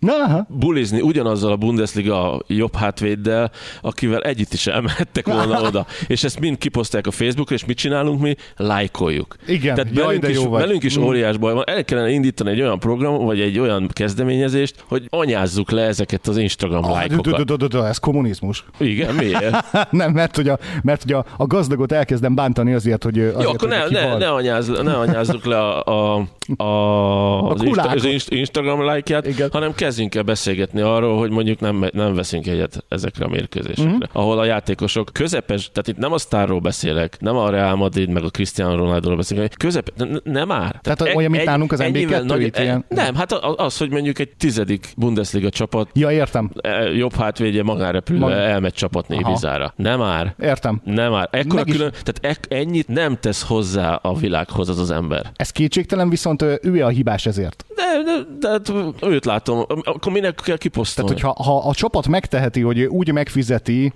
Aha. bulizni ugyanazzal a Bundesliga jobb hátvéddel, akivel együtt is elmehettek volna oda. És ezt mind kiposztálják a Facebookra, és mit csinálunk mi? Lájkoljuk. Igen, Tehát jaj, velünk, is, velünk is mm. óriás baj van. El kellene indítani egy olyan program, vagy egy olyan kezdeményezést, hogy anyázzuk le ezeket az Instagram ah, lájkokat. Ez kommunizmus. Igen, miért? Nem, mert hogy, a, mert hogy a, a gazdagot elkezdem bántani azért, hogy... Azért, Jó, akkor ne, ne, ne, anyázz, ne anyázzuk le a, a, a, az, Insta, az Instagram lájkját, hanem kezdjünk el beszélgetni arról, hogy mondjuk nem, nem veszünk egyet ezekre a mérkőzésekre, uh-huh. ahol a játékosok közepes, tehát itt nem a sztárról beszélek, nem a Real Madrid, meg a Cristiano Ronaldo-ról beszélek, közep, nem már. Tehát, tehát olyan, mint nálunk az NB2 ilyen... Nem, hát az, hogy mondjuk egy tizedik Bundesliga csapat ja, értem. E, jobb hátvédje magárepülve Mag... elmegy csapatni. Ibizára. Nem már. Értem. Nem már. Ekkora külön, is... tehát e, ennyit nem tesz hozzá a világhoz az az ember. Ez kétségtelen, viszont ő a hibás ezért. De, de, de hát őt látom, akkor minek kell kiposztolni? Tehát, hogyha ha a csapat megteheti, hogy úgy megfizeti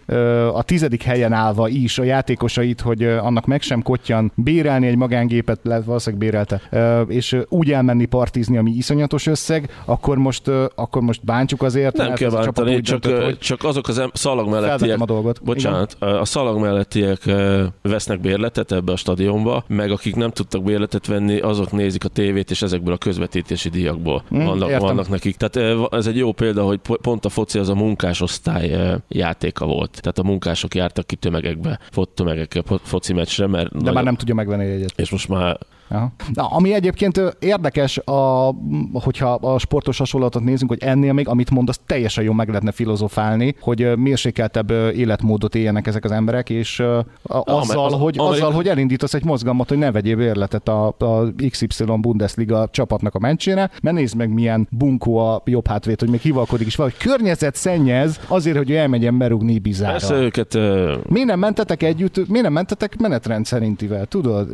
a tizedik helyen állva is a játékosait, hogy annak meg sem kotyan bérelni egy magángépet, valószínűleg bérelte, és úgy elmenni partizni, ami iszonyatos összeg, akkor most, akkor most bántsuk azért. Nem kell bántani, csak, döntött, csak azok az em- szalag mellettiek. a dolgot. Bocsánat, Igen. a szalag mellettiek vesznek bérletet ebbe a stadionba, meg akik nem tudtak bérletet venni, azok nézik a tévét, és ezekből a közvetítési díjakból hmm, vannak, vannak nekik. Tehát ez egy jó példa, hogy pont a foci az a munkásosztály játéka volt. Tehát a munkások jártak ki tömegekbe, fot tömegekkel foci meccsre, mert... De nagyon... már nem tudja megvenni egyet. És most már Aha. Na, ami egyébként érdekes, a, hogyha a sportos hasonlatot nézünk, hogy ennél még, amit mondasz, teljesen jó meg lehetne filozofálni, hogy mérsékeltebb életmódot éljenek ezek az emberek, és azzal, az, hogy, azzal, hogy elindítasz egy mozgalmat, hogy ne vegyél érletet a, a XY Bundesliga csapatnak a mencsére, mert nézd meg, milyen bunkó a jobb hátvét, hogy még hivalkodik is valahogy környezet szennyez azért, hogy ő elmegyen berúgni bizára. Persze őket... Uh... Miért nem mentetek együtt, miért nem mentetek menetrend szerintivel, tudod?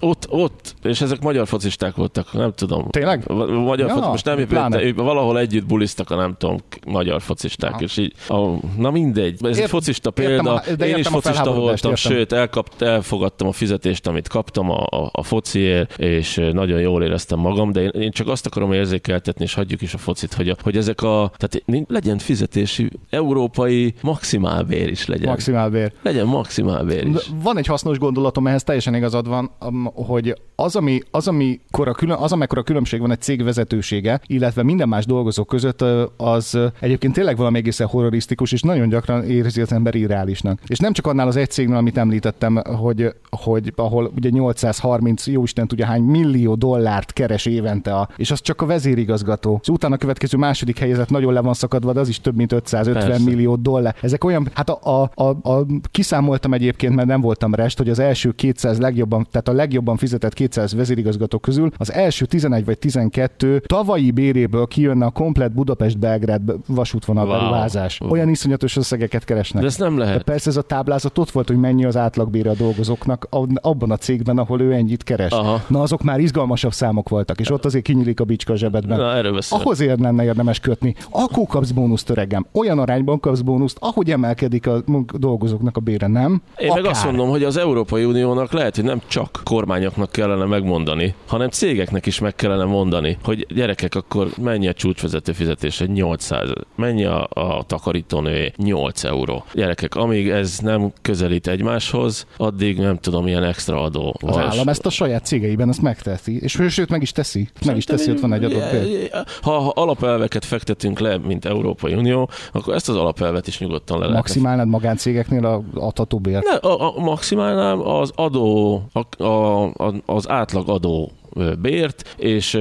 Ott, ott, és ezek magyar focisták voltak, nem tudom. Tényleg? Magyar ja, foci, most nem épülete, valahol együtt bulisztak a nem tudom, magyar focisták, ha. és így, a, na mindegy, ez Ért, egy focista példa, a, én is focista voltam, értem. sőt, elkapt, elfogadtam a fizetést, amit kaptam a, a, a fociért, és nagyon jól éreztem magam, de én, én csak azt akarom érzékeltetni, és hagyjuk is a focit, hogy, a, hogy ezek a, tehát legyen fizetési európai maximálbér is legyen. Maximálbér. Legyen maximálbér is. Van egy hasznos gondolatom, ehhez teljesen igazad van, hogy hogy az, ami, az, amikor a külön, az, amekkora különbség van egy cég vezetősége, illetve minden más dolgozó között, az egyébként tényleg valami egészen horrorisztikus, és nagyon gyakran érzi az ember irreálisnak. És nem csak annál az egy cégnél, amit említettem, hogy, hogy ahol ugye 830, jó Isten tudja hány millió dollárt keres évente, a, és az csak a vezérigazgató. És utána a következő második helyezett nagyon le van szakadva, de az is több mint 550 Persze. millió dollár. Ezek olyan, hát a, a, a, a, kiszámoltam egyébként, mert nem voltam rest, hogy az első 200 legjobban, tehát a legjobban fizetett fizetett 200 vezérigazgató közül az első 11 vagy 12 tavalyi béréből kijönne a komplet Budapest-Belgrád vasútvonal wow. beruházás. Olyan iszonyatos összegeket keresnek. De ez nem lehet. De persze ez a táblázat ott volt, hogy mennyi az átlagbére a dolgozóknak abban a cégben, ahol ő ennyit keres. Aha. Na azok már izgalmasabb számok voltak, és ott azért kinyílik a bicska a zsebedben. Na, erről Ahhoz ér lenne érdemes kötni. Akkor kapsz bónuszt, öregem. Olyan arányban kapsz bónuszt, ahogy emelkedik a dolgozóknak a bére, nem? Én Akár. meg azt mondom, hogy az Európai Uniónak lehet, hogy nem csak kormányoknak cégeknek kellene megmondani, hanem cégeknek is meg kellene mondani, hogy gyerekek, akkor mennyi a csúcsvezető fizetése? 800. Mennyi a, a takarítónője? 8 euró. Gyerekek, amíg ez nem közelít egymáshoz, addig nem tudom, ilyen extra adó. Az állam ezt a saját cégeiben ezt megteszi, és sőt meg is teszi. Meg is teszi, ott van egy adott példa. Ha, ha alapelveket fektetünk le, mint Európai Unió, akkor ezt az alapelvet is nyugodtan le Maximálnád magáncégeknél a adható bért? Ne, a, a, maximálnám az adó, a, a, a, az átlag adó bért, és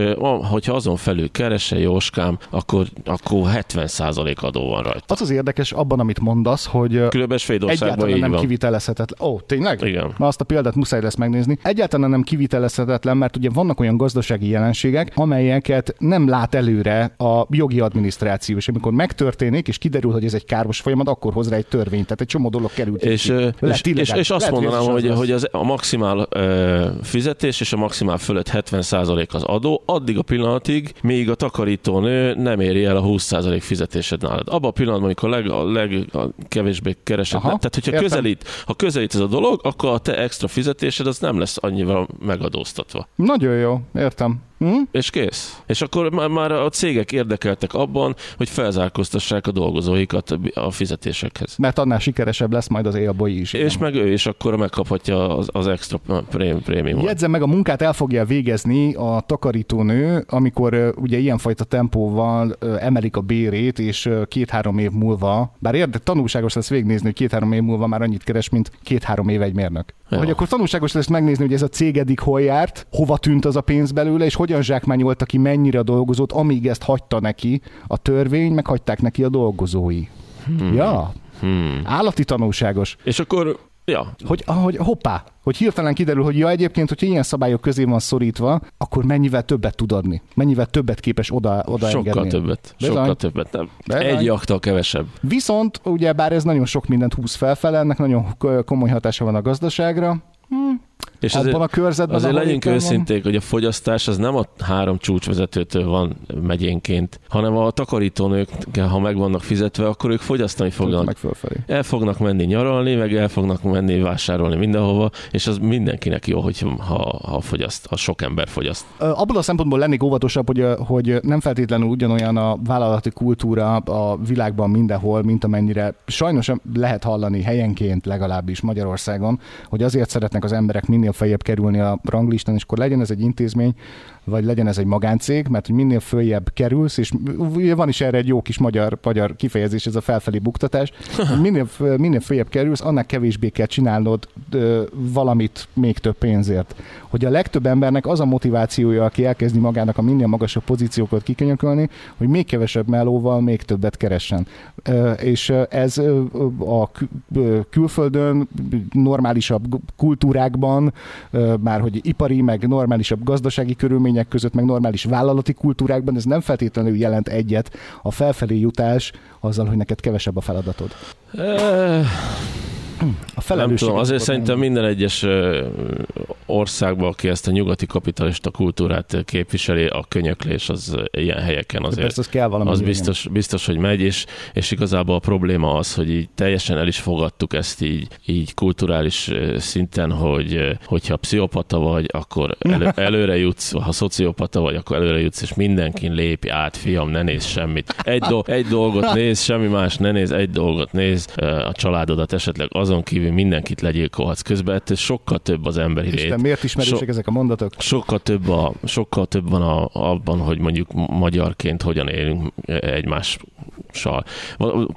hogyha azon felül keresse Jóskám, akkor, akkor 70% adó van rajta. Az az érdekes abban, amit mondasz, hogy Különben egyáltalán nem van. kivitelezhetetlen. Ó, oh, tényleg? Igen. Na azt a példát muszáj lesz megnézni. Egyáltalán nem kivitelezhetetlen, mert ugye vannak olyan gazdasági jelenségek, amelyeket nem lát előre a jogi adminisztráció, és amikor megtörténik, és kiderül, hogy ez egy káros folyamat, akkor hoz rá egy törvény. Tehát egy csomó dolog került. És, és, és, és, azt Lehet, mondanám, hogy, hogy az, a maximál uh, fizetés és a maximál fölött 70% az adó, addig a pillanatig, míg a takarítónő nem éri el a 20% fizetésed nálad. Abban a pillanatban, amikor leg, a legkevésbé keresed, Aha, tehát hogyha közelít, ha közelít ez a dolog, akkor a te extra fizetésed az nem lesz annyira megadóztatva. Nagyon jó, értem. Hm? És kész. És akkor már, már a cégek érdekeltek abban, hogy felzárkóztassák a dolgozóikat a fizetésekhez. Mert annál sikeresebb lesz majd az élboly is. És meg ő is akkor megkaphatja az, az extra prémiumot. Jegyzem meg, a munkát el fogja végezni a takarítónő, amikor ugye ilyenfajta tempóval emelik a bérét, és két-három év múlva, bár érdek, tanulságos lesz végignézni, hogy két-három év múlva már annyit keres, mint két-három év egy mérnök. Ja. Hogy akkor tanulságos lesz megnézni, hogy ez a cég eddig hol járt, hova tűnt az a pénz belőle, és hogy hogyan zsákmányolta ki mennyire a dolgozót, amíg ezt hagyta neki a törvény, meg hagyták neki a dolgozói. Hmm. Ja, hmm. állati tanulságos. És akkor Ja. Hogy, ahogy hoppá, hogy hirtelen kiderül, hogy ja, egyébként, hogyha ilyen szabályok közé van szorítva, akkor mennyivel többet tud adni. Mennyivel többet képes oda, oda Sokkal engedni. többet. Bizony. Sokkal többet. Nem. Bizony. Egy aktal kevesebb. Viszont, ugye bár ez nagyon sok mindent húz felfele, ennek nagyon komoly hatása van a gazdaságra. Hm, és abban azért, a körzetben. Azért legyünk őszinték, hogy a fogyasztás az nem a három csúcsvezetőtől van megyénként, hanem a takarítónők, ha meg vannak fizetve, akkor ők fogyasztani fognak. Meg fölfelé. El fognak menni nyaralni, meg el fognak menni vásárolni mindenhova, és az mindenkinek jó, hogy ha, ha fogyaszt, ha sok ember fogyaszt. Abból a szempontból lennék óvatosabb, hogy, hogy nem feltétlenül ugyanolyan a vállalati kultúra a világban mindenhol, mint amennyire sajnos lehet hallani helyenként legalábbis Magyarországon, hogy azért szeretnek az emberek minél feljebb kerülni a ranglistán, és akkor legyen ez egy intézmény, vagy legyen ez egy magáncég, mert hogy minél följebb kerülsz, és van is erre egy jó kis magyar, magyar kifejezés, ez a felfelé buktatás, minél, minél följebb kerülsz, annak kevésbé kell csinálnod ö, valamit még több pénzért. Hogy a legtöbb embernek az a motivációja, aki elkezdi magának a minél magasabb pozíciókat kikönyökölni, hogy még kevesebb melóval még többet keressen. Ö, és ez a külföldön normálisabb kultúrákban, már hogy ipari, meg normálisabb gazdasági körülmény körülmények között, meg normális vállalati kultúrákban ez nem feltétlenül jelent egyet a felfelé jutás azzal, hogy neked kevesebb a feladatod. A felelősség. Nem tudom, azért szerintem minden egyes országban, aki ezt a nyugati kapitalista kultúrát képviseli, a könyöklés az ilyen helyeken azért. az kell valami az biztos, biztos, hogy megy, és, és igazából a probléma az, hogy így teljesen el is fogadtuk ezt így, így kulturális szinten, hogy hogyha pszichopata vagy, akkor elő, előre jutsz, ha szociopata vagy, akkor előre jutsz, és mindenkin lépi át, fiam, ne néz semmit. Egy, do- egy dolgot néz, semmi más ne néz, egy dolgot néz, a családodat esetleg azon kívül mindenkit legyilkolhatsz közben, ez sokkal több az emberi lét. Isten, miért ismerősek so, ezek a mondatok? Sokkal több, a, sokkal több van a, abban, hogy mondjuk magyarként hogyan élünk egymással.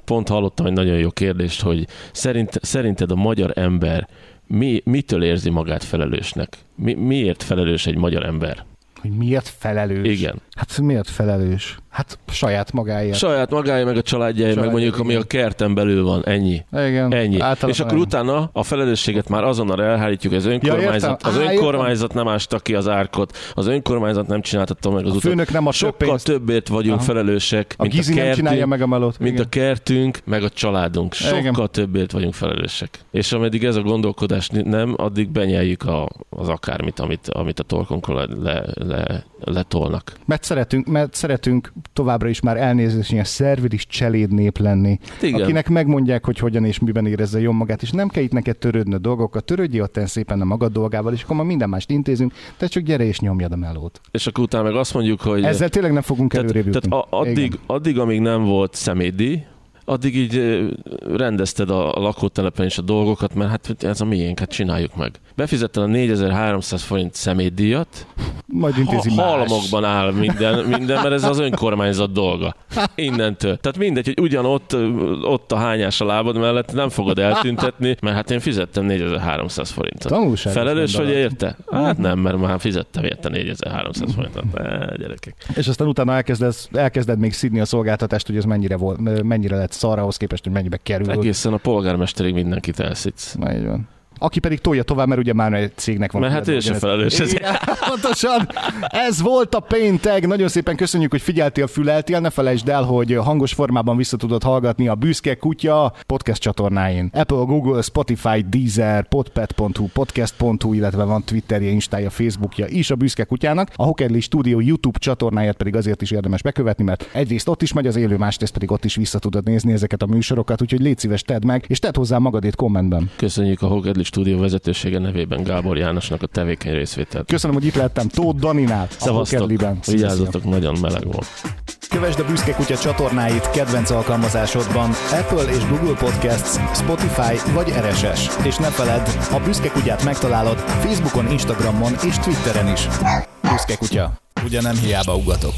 Pont hallottam egy nagyon jó kérdést, hogy szerint, szerinted a magyar ember mi, mitől érzi magát felelősnek? Mi, miért felelős egy magyar ember? Hogy miért felelős? Igen. Hát miért felelős? Hát saját magáért. Saját magáért, meg a családjáért, meg mondjuk igen. ami a kerten belül van, ennyi. Igen. Ennyi. Általában és akkor utána a felelősséget már azonnal elhárítjuk, az önkormányzat, ja, az Á, önkormányzat nem ásta ki az árkot, az önkormányzat nem csináltatta meg az utat. A főnök nem a Sokkal pénzt. többért vagyunk Aha. felelősek, a mint a kertünk, nem csinálja meg a melót. Mint igen. a kertünk, meg a családunk. Sokkal igen. többért vagyunk felelősek. És ameddig ez a gondolkodás nem, addig benyeljük a, az akármit, amit, amit a torkunkon le, le, le, letolnak. Mert szeretünk, mert szeretünk továbbra is már elnézést, ilyen szervilis cseléd nép lenni, Igen. akinek megmondják, hogy hogyan és miben érezze jól magát, és nem kell itt neked törődnöd dolgokat, törődjél ott szépen a magad dolgával, és akkor ma minden mást intézünk, te csak gyere és nyomjad a melót. És akkor utána meg azt mondjuk, hogy... Ezzel tényleg nem fogunk tehát, előrébb jutni. Tehát addig, addig, amíg nem volt szemédi, addig így rendezted a lakótelepen is a dolgokat, mert hát ez a miénk, hát csináljuk meg. Befizetted a 4300 forint szemétdíjat, majd intézi ha, Halmokban áll minden, minden, mert ez az önkormányzat dolga. Innentől. Tehát mindegy, hogy ugyanott ott a hányás a lábad mellett nem fogod eltüntetni, mert hát én fizettem 4300 forintot. Tanulság Felelős vagy érte? Hát nem, mert már fizettem érte 4300 forintot. Ne, gyerekek. És aztán utána elkezded, elkezded még szidni a szolgáltatást, hogy ez mennyire, volt, mennyire lett szar ahhoz képest, hogy mennyibe kerül. Egészen a polgármesterig mindenkit elszítsz. Na, így van aki pedig tolja tovább, mert ugye már egy cégnek van. Mert hát ő sem felelős. Igen, pontosan. Ez volt a péntek. Nagyon szépen köszönjük, hogy figyeltél, füleltél. Ne felejtsd el, hogy hangos formában vissza tudod hallgatni a Büszke Kutya podcast csatornáin. Apple, Google, Spotify, Deezer, podpad.hu, podcast.hu, illetve van Twitterje, Instája, Facebookja is a Büszke Kutyának. A Hokedli Studio YouTube csatornáját pedig azért is érdemes bekövetni, mert egyrészt ott is megy az élő, másrészt pedig ott is vissza tudod nézni ezeket a műsorokat, úgyhogy légy szíves, tedd meg, és tedd hozzá magadét kommentben. Köszönjük a Hokedli stúdió vezetősége nevében Gábor Jánosnak a tevékeny részvételt. Köszönöm, hogy itt lettem Tóth Daninál. Szevasztok, vigyázzatok, nagyon meleg volt. Kövesd a Büszke Kutya csatornáit kedvenc alkalmazásodban Apple és Google Podcasts, Spotify vagy RSS. És ne feledd, a Büszke Kutyát megtalálod Facebookon, Instagramon és Twitteren is. Büszke Kutya. Ugye nem hiába ugatok.